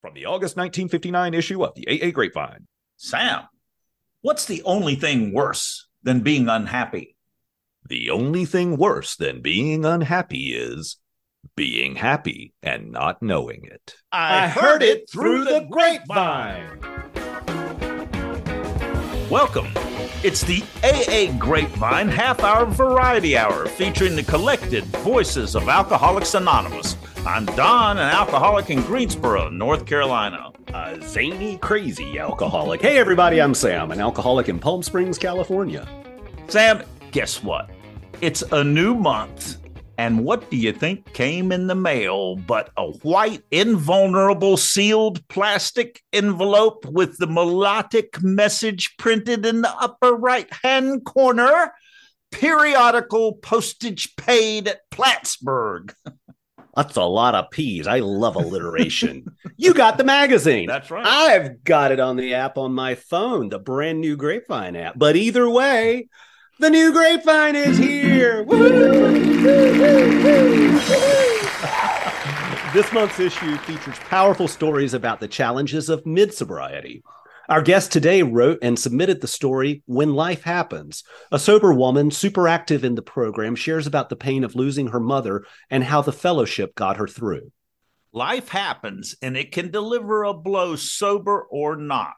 From the August 1959 issue of the AA Grapevine. Sam, what's the only thing worse than being unhappy? The only thing worse than being unhappy is being happy and not knowing it. I, heard it through the grapevine. Welcome. It's the AA Grapevine half hour variety hour featuring the collected voices of Alcoholics Anonymous. I'm Don, an alcoholic in Greensboro, North Carolina. A zany, crazy alcoholic. Hey, everybody, I'm Sam, an alcoholic in Palm Springs, California. Sam, guess what? It's a new month. And what do you think came in the mail but a white, invulnerable, sealed plastic envelope with the melodic message printed in the upper right hand corner? Periodical postage paid at Plattsburgh. That's a lot of P's. I love alliteration. you got the magazine. That's right. I've got it on the app on my phone, the brand new Grapevine app. But either way, the new Grapevine is here. this month's issue features powerful stories about the challenges of mid sobriety. Our guest today wrote and submitted the story When Life Happens. A sober woman, super active in the program, shares about the pain of losing her mother and how the fellowship got her through. Life happens and it can deliver a blow sober or not.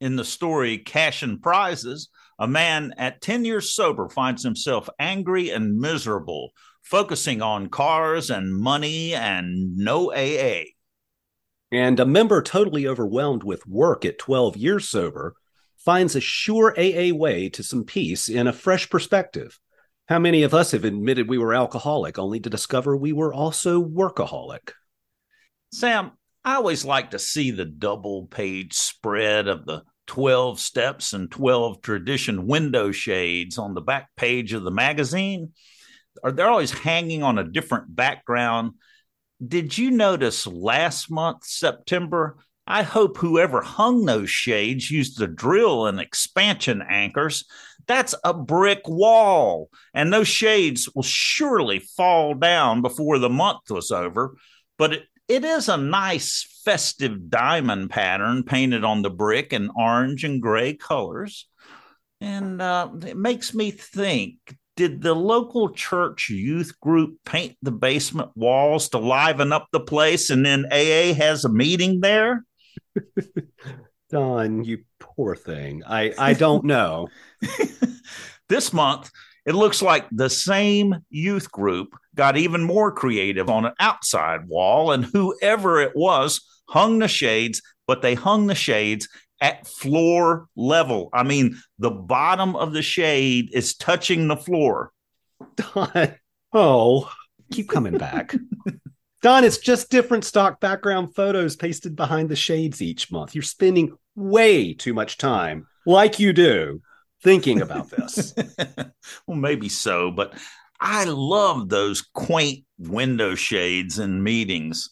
In the story Cash and Prizes, a man at 10 years sober finds himself angry and miserable, focusing on cars and money and no AA. And a member totally overwhelmed with work at 12 years sober finds a sure AA way to some peace in a fresh perspective. How many of us have admitted we were alcoholic only to discover we were also workaholic? Sam, I always like to see the double page spread of the 12 steps and 12 tradition window shades on the back page of the magazine. They're always hanging on a different background did you notice last month, September? I hope whoever hung those shades used the drill and expansion anchors. That's a brick wall, and those shades will surely fall down before the month was over. But it, it is a nice festive diamond pattern painted on the brick in orange and gray colors. And uh, it makes me think did the local church youth group paint the basement walls to liven up the place and then AA has a meeting there? Don, you poor thing. I, I don't know. this month, it looks like the same youth group got even more creative on an outside wall, and whoever it was hung the shades, but they hung the shades at floor level. I mean, the bottom of the shade is touching the floor. Don, oh, keep coming back. Don, it's just different stock background photos pasted behind the shades each month. You're spending way too much time, like you do, thinking about this. well, maybe so, but I love those quaint window shades in meetings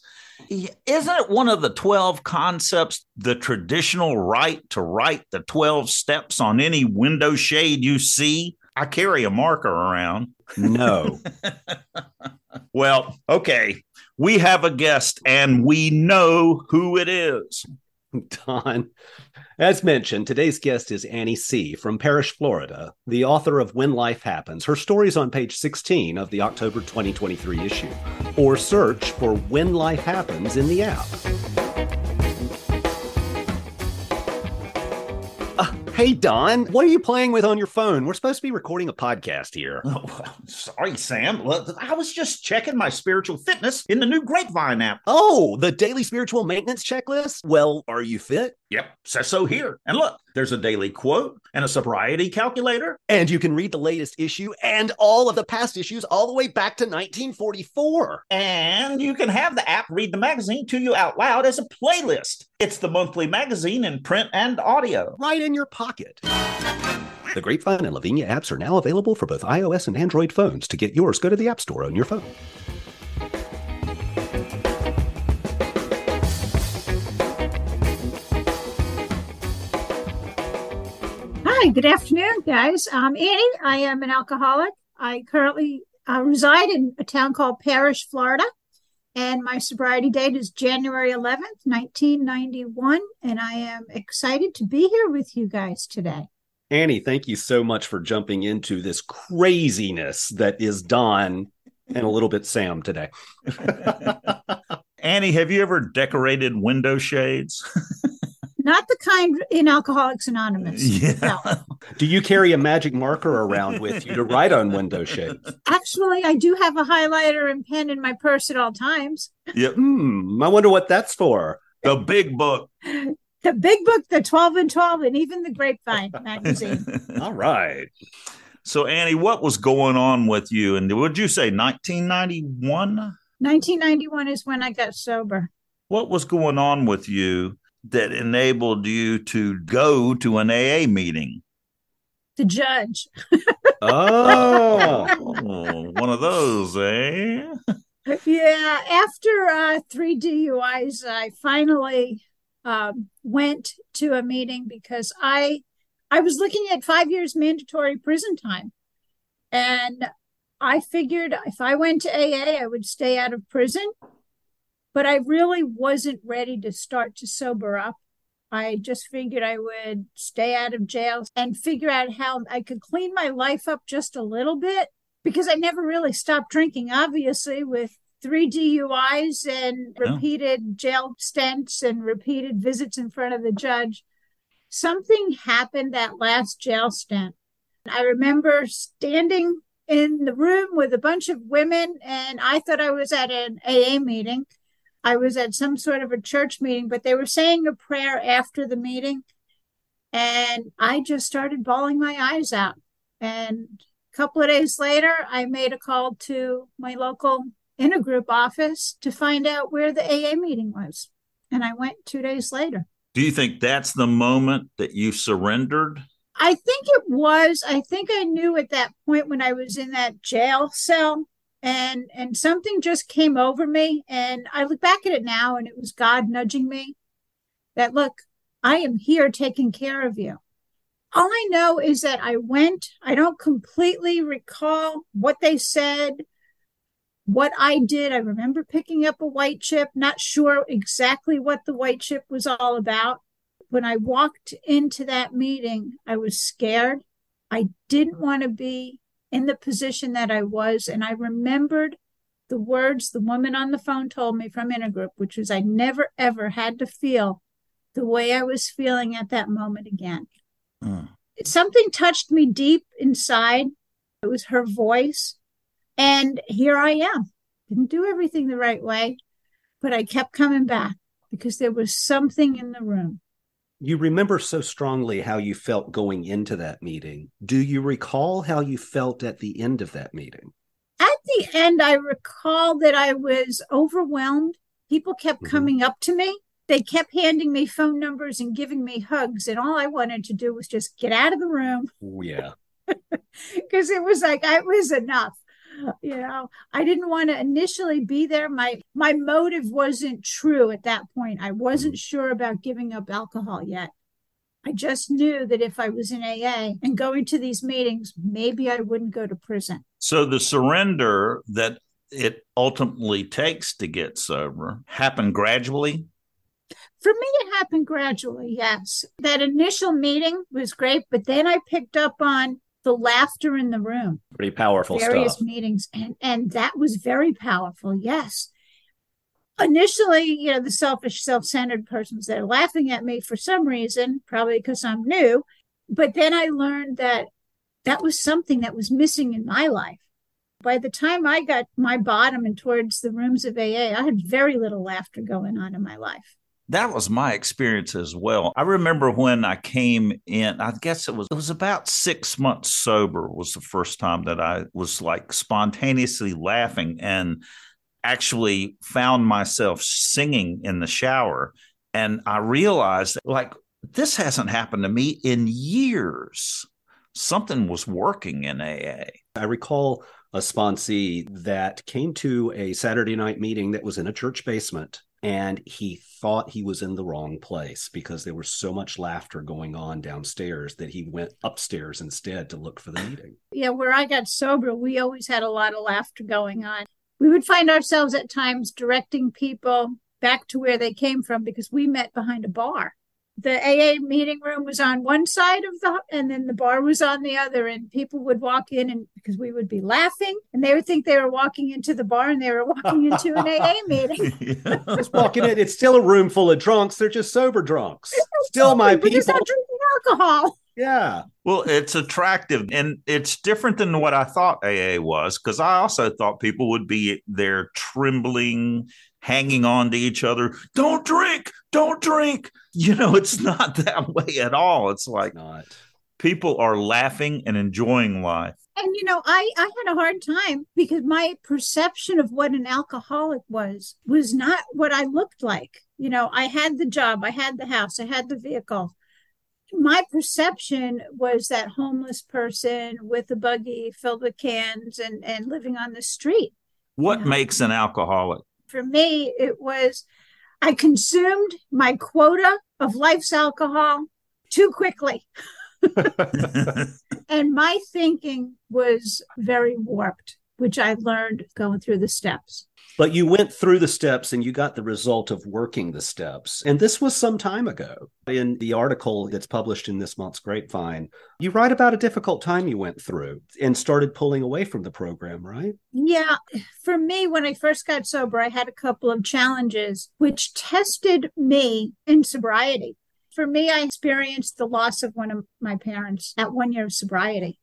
isn't it one of the 12 concepts the traditional right to write the 12 steps on any window shade you see? I carry a marker around. No. well, okay. We have a guest and we know who it is. Don, as mentioned, today's guest is Annie C. from Parrish, Florida, the author of When Life Happens. Her story is on page 16 of the October 2023 issue, or search for When Life Happens in the app. Uh, hey, Don, what are you playing with on your phone? We're supposed to be recording a podcast here. Oh, sorry, Sam. I was just checking my spiritual fitness in the new Grapevine app. Oh, the daily spiritual maintenance checklist? Well, are you fit? Yep, says so here. And look, there's a daily quote and a sobriety calculator. And you can read the latest issue and all of the past issues all the way back to 1944. And you can have the app read the magazine to you out loud as a playlist. It's the monthly magazine in print and audio. Right in your pocket. The Grapevine and La Viña apps are now available for both iOS and Android phones. To get yours, go to the App Store on your phone. Hi, good afternoon, guys. I'm Annie. I am an alcoholic. I currently uh, reside in a town called Parrish, Florida. and my sobriety date is January 11th, 1991. And I am excited to be here with you guys today. Annie, thank you so much for jumping into this craziness that is Don and a little bit Sam today. Annie, have you ever decorated window shades? Not the kind in Alcoholics Anonymous. Yeah. No. Do you carry a magic marker around with you to write on window shades? Actually, I do have a highlighter and pen in my purse at all times. Yep. Hmm, I wonder what that's for. The big book. The big book, the 12 and 12, and even the Grapevine magazine. All right. so, Annie, what was going on with you? And would you say 1991? 1991 is when I got sober. What was going on with you that enabled you to go to an AA meeting? The judge. oh, one of those, eh? Yeah, after uh, three DUIs, I finally um, went to a meeting because I I was looking at five years mandatory prison time, and I figured if I went to AA, I would stay out of prison. But I really wasn't ready to start to sober up. I just figured I would stay out of jail and figure out how I could clean my life up just a little bit because I never really stopped drinking, obviously, with three DUIs and repeated jail stints and repeated visits in front of the judge. Something happened that last jail stint. I remember standing in the room with a bunch of women, and I thought I was at an AA meeting. I was at some sort of a church meeting, but they were saying a prayer after the meeting. And I just started bawling my eyes out. And a couple of days later, I made a call to my local intergroup office to find out where the AA meeting was. And I went two days later. Do you think that's the moment that you surrendered? I think it was. I think I knew at that point when I was in that jail cell and and something just came over me and I look back at it now and it was God nudging me that look, I am here taking care of you. All I know is that I went, I don't completely recall what they said, what I did. I remember picking up a white chip, not sure exactly what the white chip was all about when I walked into that meeting, I was scared. I didn't want to be in the position that I was. And I remembered the words the woman on the phone told me from Intergroup, which was I never ever had to feel the way I was feeling at that moment again. Mm. Something touched me deep inside. It was her voice. And here I am. Didn't do everything the right way, but I kept coming back because there was something in the room. You remember so strongly how you felt going into that meeting. Do you recall how you felt at the end of that meeting? At the end, I recall that I was overwhelmed. People kept Mhm. coming up to me. They kept handing me phone numbers and giving me hugs. And all I wanted to do was just get out of the room Oh, yeah. because it was like, I was enough. You know, I didn't want to initially be there. My my motive wasn't true at that point. I wasn't mm-hmm. sure about giving up alcohol yet. I just knew that if I was in AA and going to these meetings, maybe I wouldn't go to prison. So the surrender that it ultimately takes to get sober happened gradually. For me, it happened gradually, yes. That initial meeting was great, but then I picked up on the laughter in the room, Pretty powerful various stuff. meetings, and, and that was very powerful, yes. Initially, you know, the selfish, self centered person was there laughing at me for some reason, probably because I'm new. But then I learned that that was something that was missing in my life. By the time I got my bottom and towards the rooms of AA, I had very little laughter going on in my life. That was my experience as well. I remember when I came in, I guess it was it was about 6 months sober was the first time that I was like spontaneously laughing and actually found myself singing in the shower and I realized like this hasn't happened to me in years. Something was working in AA. I recall a sponsee that came to a Saturday night meeting that was in a church basement and he thought he was in the wrong place because there was so much laughter going on downstairs that he went upstairs instead to look for the meeting. Yeah, where I got sober, we always had a lot of laughter going on. we would find ourselves at times directing people back to where they came from because we met behind a bar the AA meeting room was on one side of the, and then the bar was on the other. And people would walk in and because we would be laughing and they would think they were walking into the bar and they were walking into an AA meeting. yeah. Just walking in, it's still a room full of drunks. They're just sober drunks. Still my people. Just not drinking alcohol. Yeah. Well, it's attractive and it's different than what I thought AA was because I also thought people would be there trembling hanging on to each other. Don't drink, don't drink. You know, it's not that way at all. It's like not. people are laughing and enjoying life. And you know, I I had a hard time because my perception of what an alcoholic was was not what I looked like. You know, I had the job, I had the house, I had the vehicle. My perception was that homeless person with a buggy filled with cans and and living on the street. What makes an alcoholic? for me, it was I consumed my quota of life's alcohol too quickly. and my thinking was very warped, which I learned going through the steps. But you went through the steps and you got the result of working the steps. And this was some time ago. In the article that's published in this month's Grapevine, you write about a difficult time you went through and started pulling away from the program, right? Yeah. For me, when I first got sober, I had a couple of challenges which tested me in sobriety. For me, I experienced the loss of one of my parents at one year of sobriety.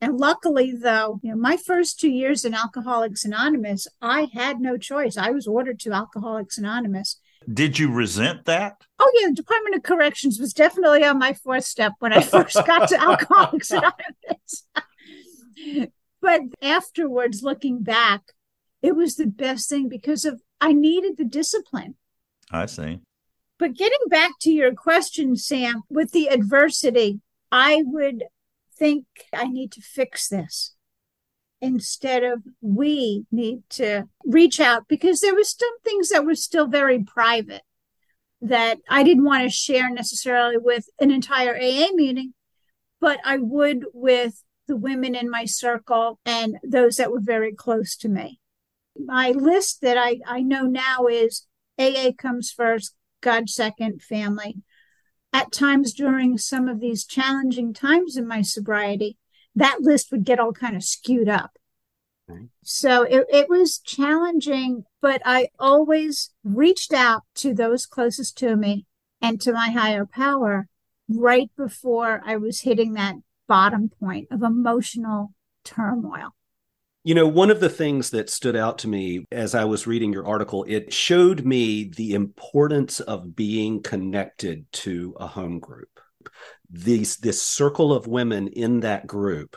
And luckily, though, you know, my first two years in Alcoholics Anonymous, I had no choice. I was ordered to Alcoholics Anonymous. Did you resent that? Oh, yeah. The Department of Corrections was definitely on my fourth step when I first got to Alcoholics Anonymous. but afterwards, looking back, it was the best thing because of I needed the discipline. I see. But getting back to your question, Sam, with the adversity, I would think I need to fix this instead of we need to reach out because there were some things that were still very private that I didn't want to share necessarily with an entire AA meeting, but I would with the women in my circle and those that were very close to me. My list that I, I know now is AA comes first, God second, family at times during some of these challenging times in my sobriety, that list would get all kind of skewed up. So it, it was challenging, but I always reached out to those closest to me and to my higher power right before I was hitting that bottom point of emotional turmoil. You know, one of the things that stood out to me as I was reading your article, it showed me the importance of being connected to a home group. These this circle of women in that group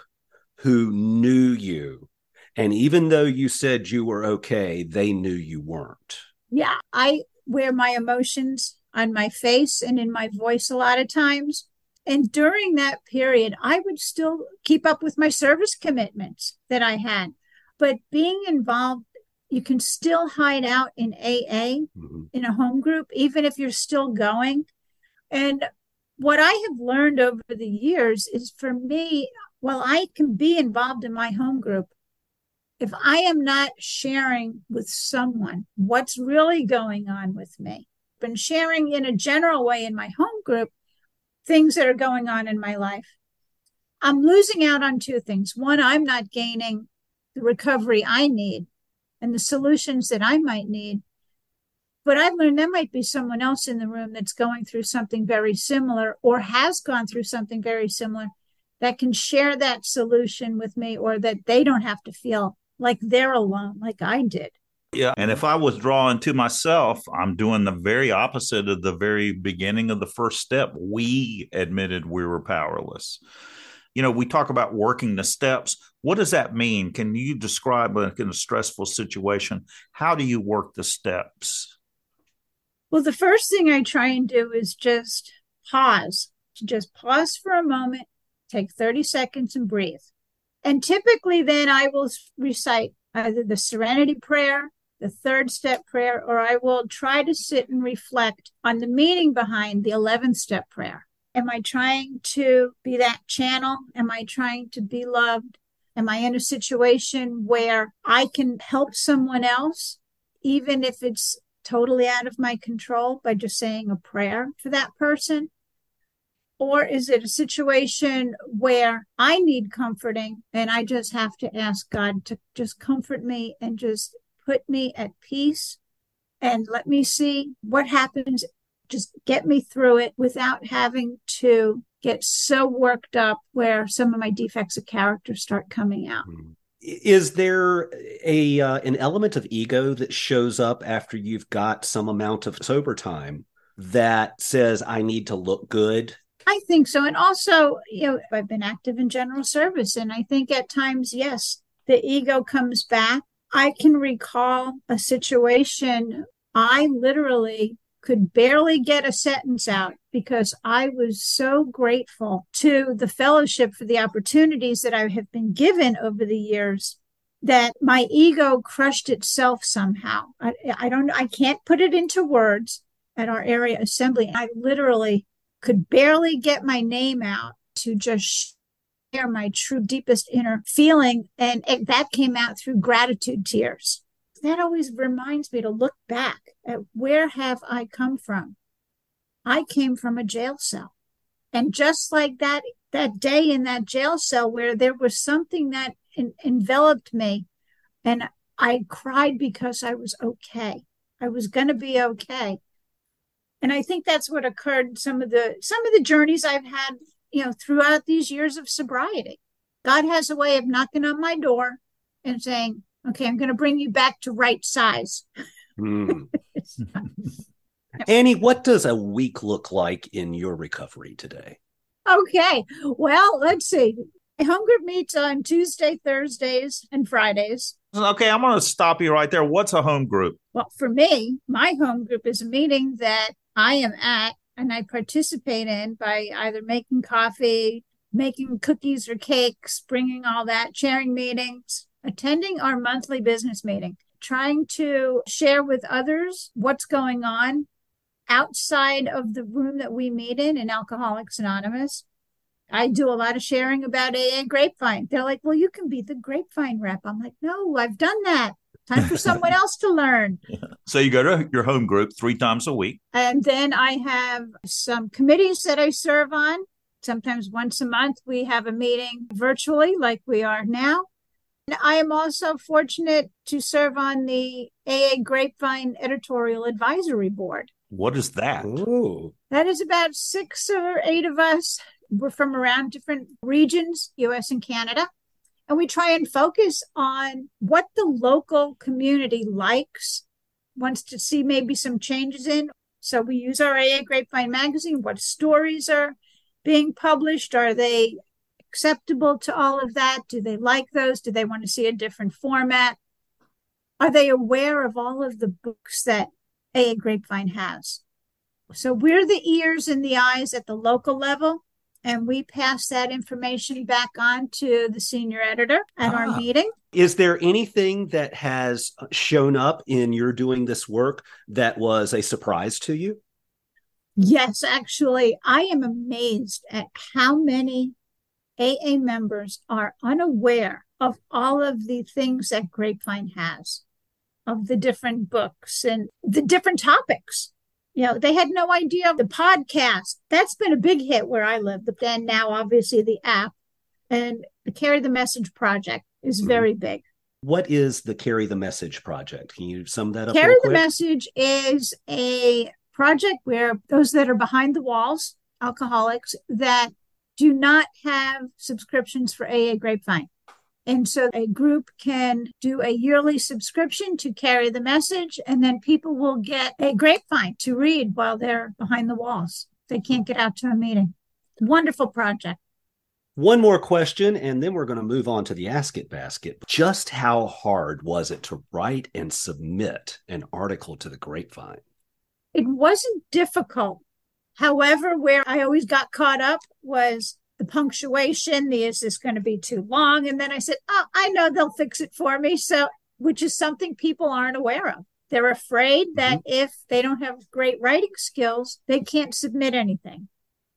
who knew you. And even though you said you were okay, they knew you weren't. Yeah, I wear my emotions on my face and in my voice a lot of times. And during that period, I would still keep up with my service commitments that I had. But being involved, you can still hide out in AA, mm-hmm. in a home group, even if you're still going. And what I have learned over the years is for me, while I can be involved in my home group, if I am not sharing with someone what's really going on with me, been sharing in a general way in my home group, things that are going on in my life. I'm losing out on two things. One, I'm not gaining the recovery I need and the solutions that I might need. But I've learned there might be someone else in the room that's going through something very similar or has gone through something very similar that can share that solution with me or that they don't have to feel like they're alone, like I did. Yeah. And if I was drawing to myself, I'm doing the very opposite of the very beginning of the first step. We admitted we were powerless. You know, we talk about working the steps. What does that mean? Can you describe like in a stressful situation? How do you work the steps? Well, the first thing I try and do is just pause, to just pause for a moment, take 30 seconds and breathe. And typically, then I will recite either the serenity prayer the third step prayer, or I will try to sit and reflect on the meaning behind the 11th step prayer. Am I trying to be that channel? Am I trying to be loved? Am I in a situation where I can help someone else, even if it's totally out of my control by just saying a prayer for that person? Or is it a situation where I need comforting and I just have to ask God to just comfort me and just put me at peace and let me see what happens? Just get me through it without having to get so worked up where some of my defects of character start coming out. Hmm. Is there a uh, an element of ego that shows up after you've got some amount of sober time that says I need to look good I think so. And also, you know, I've been active in general service, and I think at times, yes, the ego comes back. I can recall a situation I literally could barely get a sentence out because I was so grateful to the fellowship for the opportunities that I have been given over the years that my ego crushed itself somehow. I, I don't, I can't put it into words at our area assembly. I literally could barely get my name out to just share my true deepest inner feeling. And it, that came out through gratitude tears. That always reminds me to look back at where have I come from? I came from a jail cell. And just like that, that day in that jail cell where there was something that en- enveloped me and I cried because I was okay. I was going to be okay and i think that's what occurred some of the some of the journeys i've had you know throughout these years of sobriety god has a way of knocking on my door and saying okay i'm going to bring you back to right size mm. annie what does a week look like in your recovery today okay well let's see home group meets on tuesday thursdays and fridays Okay, I'm going to stop you right there. What's a home group? Well, for me, my home group is a meeting that I am at and I participate in by either making coffee, making cookies or cakes, bringing all that, chairing meetings, attending our monthly business meeting, trying to share with others what's going on outside of the room that we meet in in Alcoholics Anonymous. I do a lot of sharing about AA Grapevine. They're like, well, you can be the Grapevine rep. I'm like, no, I've done that. Time for someone else to learn. So you go to your home group three times a week. And then I have some committees that I serve on. Sometimes once a month, we have a meeting virtually, like we are now. And I am also fortunate to serve on the AA Grapevine Editorial Advisory Board. What is that? Ooh. That is about six or eight of us. We're from around different regions, US and Canada and we try and focus on what the local community likes, wants to see maybe some changes in. So we use our AA Grapevine magazine. What stories are being published? Are they acceptable to all of that? Do they like those? Do they want to see a different format? Are they aware of all of the books that AA Grapevine has? So we're the ears and the eyes at the local level and we pass that information back on to the senior editor at ah. our meeting. Is there anything that has shown up in your doing this work that was a surprise to you? Yes, actually, I am amazed at how many AA members are unaware of all of the things that Grapevine has, of the different books and the different topics you know, they had no idea of the podcast. That's been a big hit where I live. But then now, obviously, the app and the Carry the Message project is mm-hmm. very big. What is the Carry the Message project? Can you sum that up? Carry the Message is a project where those that are behind the walls, alcoholics that do not have subscriptions for AA Grapevine. And so a group can do a yearly subscription to carry the message, and then people will get a grapevine to read while they're behind the walls. They can't get out to a meeting. Wonderful project. One more question, and then we're going to move on to the Ask It basket. Just how hard was it to write and submit an article to the grapevine? It wasn't difficult. However, where I always got caught up was the punctuation, the is this going to be too long? And then I said, oh, I know they'll fix it for me. So, which is something people aren't aware of. They're afraid that mm-hmm. if they don't have great writing skills, they can't submit anything.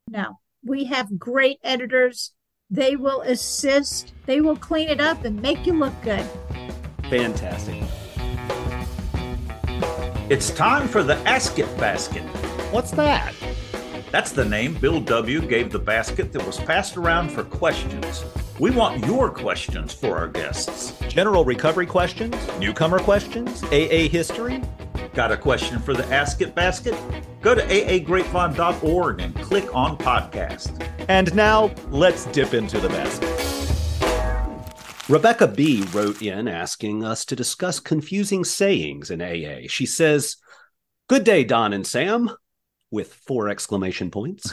No, we have great editors They will assist, they will clean it up and make you look good. Fantastic. It's time for the Ask It Basket. What's that? That's the name Bill W. gave the basket that was passed around for questions. We want your questions for our guests. General recovery questions, newcomer questions, AA history. Got a question for the Ask It basket? Go to aagrapevine.org and click on podcast. And now let's dip into the basket. Rebecca B. wrote in asking us to discuss confusing sayings in AA. She says, Good day, Don and Sam, with four exclamation points.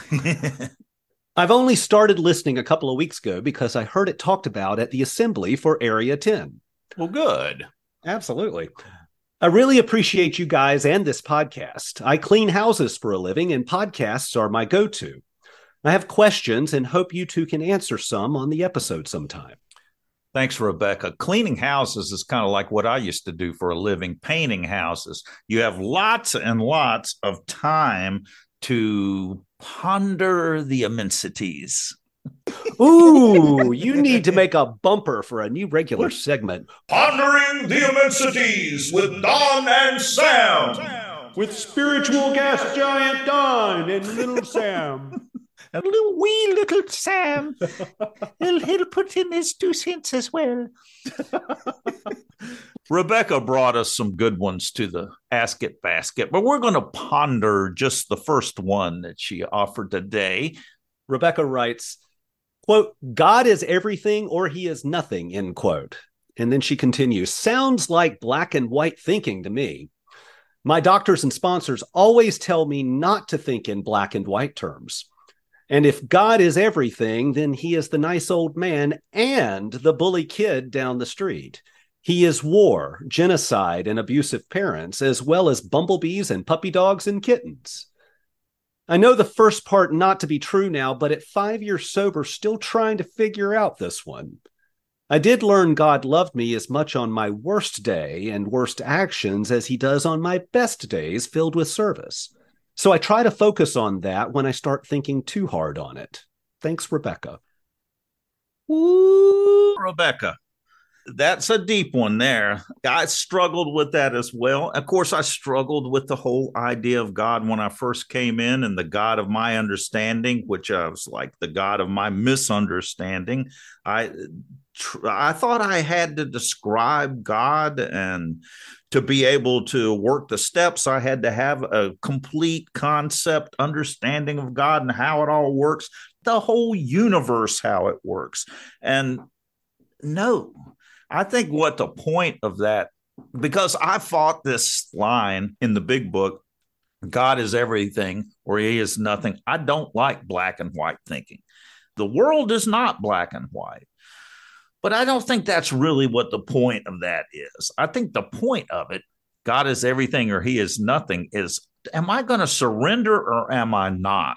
I've only started listening a couple of weeks ago because I heard it talked about at the assembly for Area 10. well, good. Absolutely. I really appreciate you guys and this podcast. I clean houses for a living, and podcasts are my go to. I have questions and hope you two can answer some on the episode sometime. Thanks, Rebecca. Cleaning houses is kind of like what I used to do for a living, painting houses. You have lots and lots of time to ponder the immensities. Ooh, you need to make a bumper for a new regular segment. Pondering the Immensities with Don and Sam. With spiritual gas giant Don and little Sam. And little wee little Sam, he'll, he'll put in his two cents as well. Rebecca brought us some good ones to the Ask It basket, but we're going to ponder just the first one that she offered today. Rebecca writes, quote, God is everything or he is nothing, end quote. And then she continues, sounds like black and white thinking to me. My doctors and sponsors always tell me not to think in black and white terms. And if God is everything, then he is the nice old man and the bully kid down the street. He is war, genocide, and abusive parents, as well as bumblebees and puppy dogs and kittens. I know the first part not to be true now, but at five years sober, still trying to figure out this one. I did learn God loved me as much on my worst day and worst actions as he does on my best days filled with service. So I try to focus on that when I start thinking too hard on it. Thanks, Rebecca. Ooh, Rebecca. That's a deep one there. I struggled with that as well. Of course, I struggled with the whole idea of God when I first came in and the God of my understanding, which I was like the God of my misunderstanding. I I thought I had to describe God and to be able to work the steps, I had to have a complete concept understanding of God and how it all works, the whole universe, how it works. And no, I think what the point of that, because I fought this line in the big book God is everything or he is nothing. I don't like black and white thinking. The world is not black and white. But I don't think that's really what the point of that is. I think the point of it, God is everything or he is nothing, is am I going to surrender or am I not?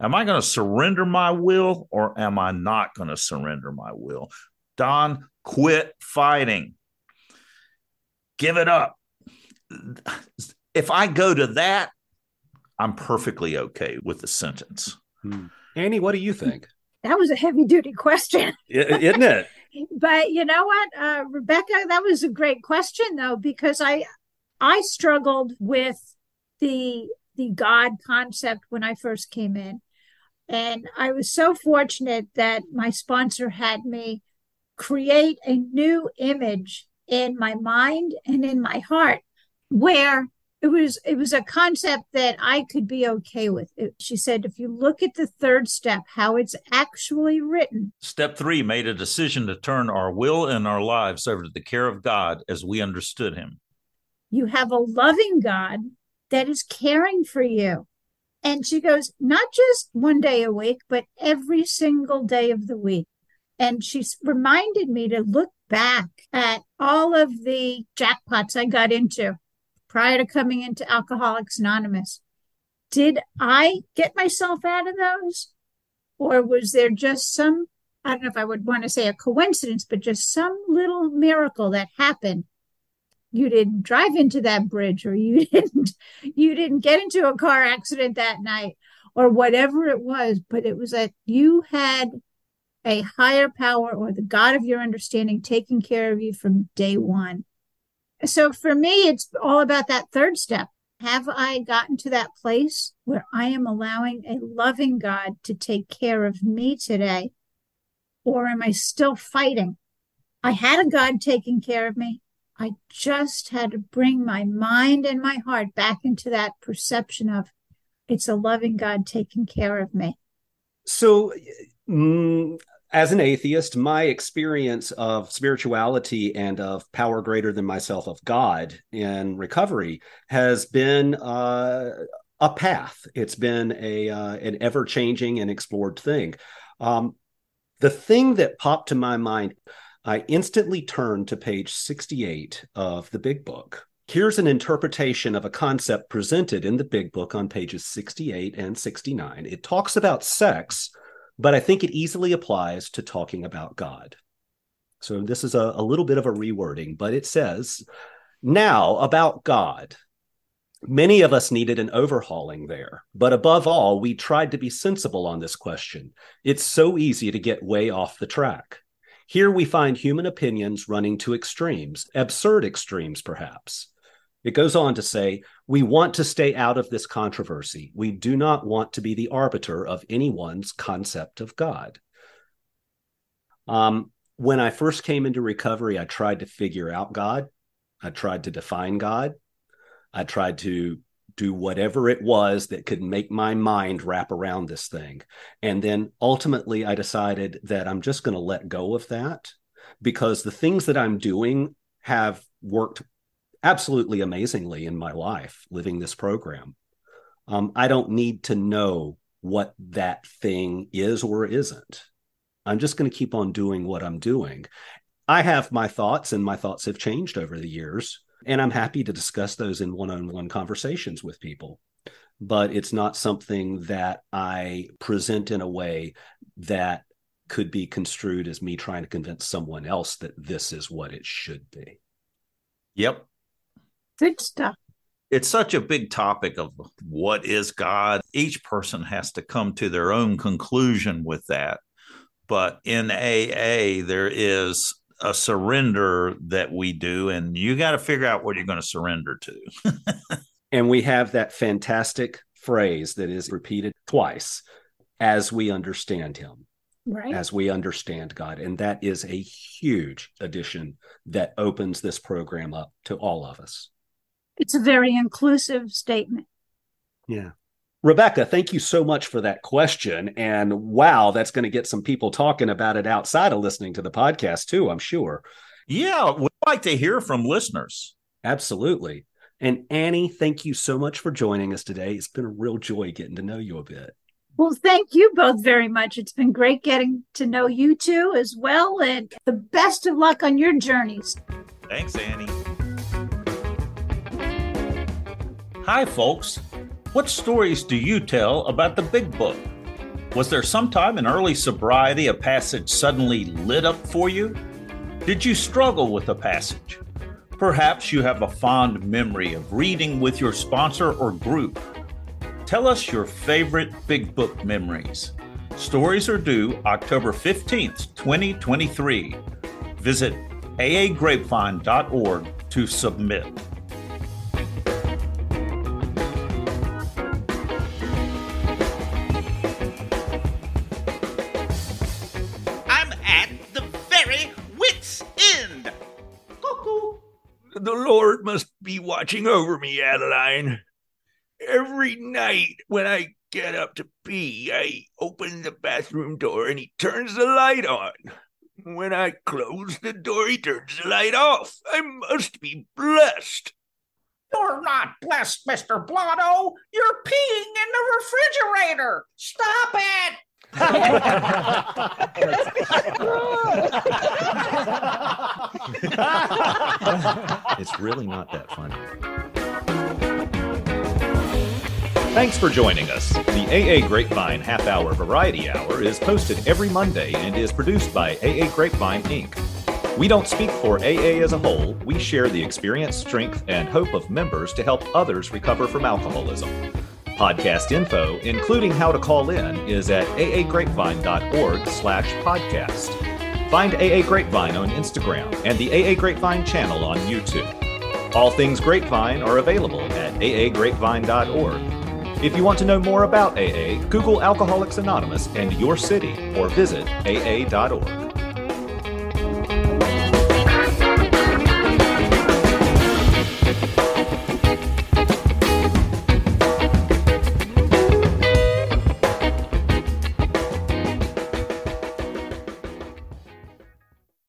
Am I going to surrender my will or am I not going to surrender my will? Don, quit fighting. Give it up. If I go to that, I'm perfectly okay with the sentence. Hmm. Annie, what do you think? That was a heavy duty question. Isn't it? But you know what, uh, Rebecca, that was a great question though, because I I struggled with the the God concept when I first came in. And I was so fortunate that my sponsor had me create a new image in my mind and in my heart where it was it was a concept that I could be okay with. It, she said, if you look at the third step, how it's actually written. Step three made a decision to turn our will and our lives over to the care of God as we understood Him. You have a loving God that is caring for you. And she goes, not just one day a week, but every single day of the week. And she's reminded me to look back at all of the jackpots I got into prior to coming into Alcoholics Anonymous. Did I get myself out of those? Or was there just some, I don't know if I would want to say a coincidence, but just some little miracle that happened? You didn't drive into that bridge or you didn't you didn't get into a car accident that night or whatever it was, but it was that you had a higher power or the God of your understanding taking care of you from day one. So for me, it's all about that third step. Have I gotten to that place where I am allowing a loving God to take care of me today? Or am I still fighting? I had a God taking care of me. I just had to bring my mind and my heart back into that perception of it's a loving God taking care of me. So, mm, as an atheist, my experience of spirituality and of power greater than myself, of God in recovery, has been uh, a path. It's been a uh, an ever changing and explored thing. Um, the thing that popped to my mind, I instantly turned to page 68 of the Big Book. Here's an interpretation of a concept presented in the Big Book on pages 68 and 69. It talks about sex but I think it easily applies to talking about God. So this is a, a little bit of a rewording, but it says, now about God. Many of us needed an overhauling there, but above all, we tried to be sensible on this question. It's so easy to get way off the track. Here we find human opinions running to extremes, absurd extremes, perhaps. It goes on to say, We want to stay out of this controversy. We do not want to be the arbiter of anyone's concept of God. Um, when I first came into recovery, I tried to figure out God. I tried to define God. I tried to do whatever it was that could make my mind wrap around this thing. And then ultimately, I decided that I'm just going to let go of that because the things that I'm doing have worked absolutely amazingly in my life living this program. Um, I don't need to know what that thing is or isn't. I'm just going to keep on doing what I'm doing. I have my thoughts, and my thoughts have changed over the years. And I'm happy to discuss those in one on one conversations with people. But it's not something that I present in a way that could be construed as me trying to convince someone else that this is what it should be. Yep. Good stuff. It's such a big topic of what is God. Each person has to come to their own conclusion with that. But in AA, there is a surrender that we do, and you got to figure out what you're going to surrender to. and we have that fantastic phrase that is repeated twice as we understand Him. Right. As we understand God. And that is a huge addition that opens this program up to all of us it's a very inclusive statement. Yeah. Rebecca, thank you so much for that question. And wow, that's going to get some people talking about it outside of listening to the podcast, too, I'm sure. Yeah, we'd like to hear from listeners. Absolutely. And Annie, thank you so much for joining us today. It's been a real joy getting to know you a bit. Well, thank you both very much. It's been great getting to know you two as well. And the best of luck on your journeys. Thanks, Annie. Hi, folks. What stories do you tell about the Big Book? Was there some time in early sobriety a passage suddenly lit up for you? Did you struggle with a passage? Perhaps you have a fond memory of reading with your sponsor or group. Tell us your favorite Big Book memories. Stories are due October 15th, 2023. Visit aagrapevine.org to submit. Watching over me, Adeline. Every night when I get up to pee, I open the bathroom door and he turns the light on. When I close the door, he turns the light off. I must be blessed. You're not blessed, Mr. Blotto. You're peeing in the refrigerator. Stop it. It's really not that funny. Thanks for joining us. The AA Grapevine Half Hour Variety Hour is posted every Monday and is produced by AA Grapevine Inc. We don't speak for AA as a whole, we share the experience, strength, and hope of members to help others recover from alcoholism. Podcast info, including how to call in, is at aagrapevine.org slash podcast. Find AA Grapevine on Instagram and the AA Grapevine channel on YouTube. All things Grapevine are available at aagrapevine.org. If you want to know more about AA, Google Alcoholics Anonymous and your city or visit aa.org.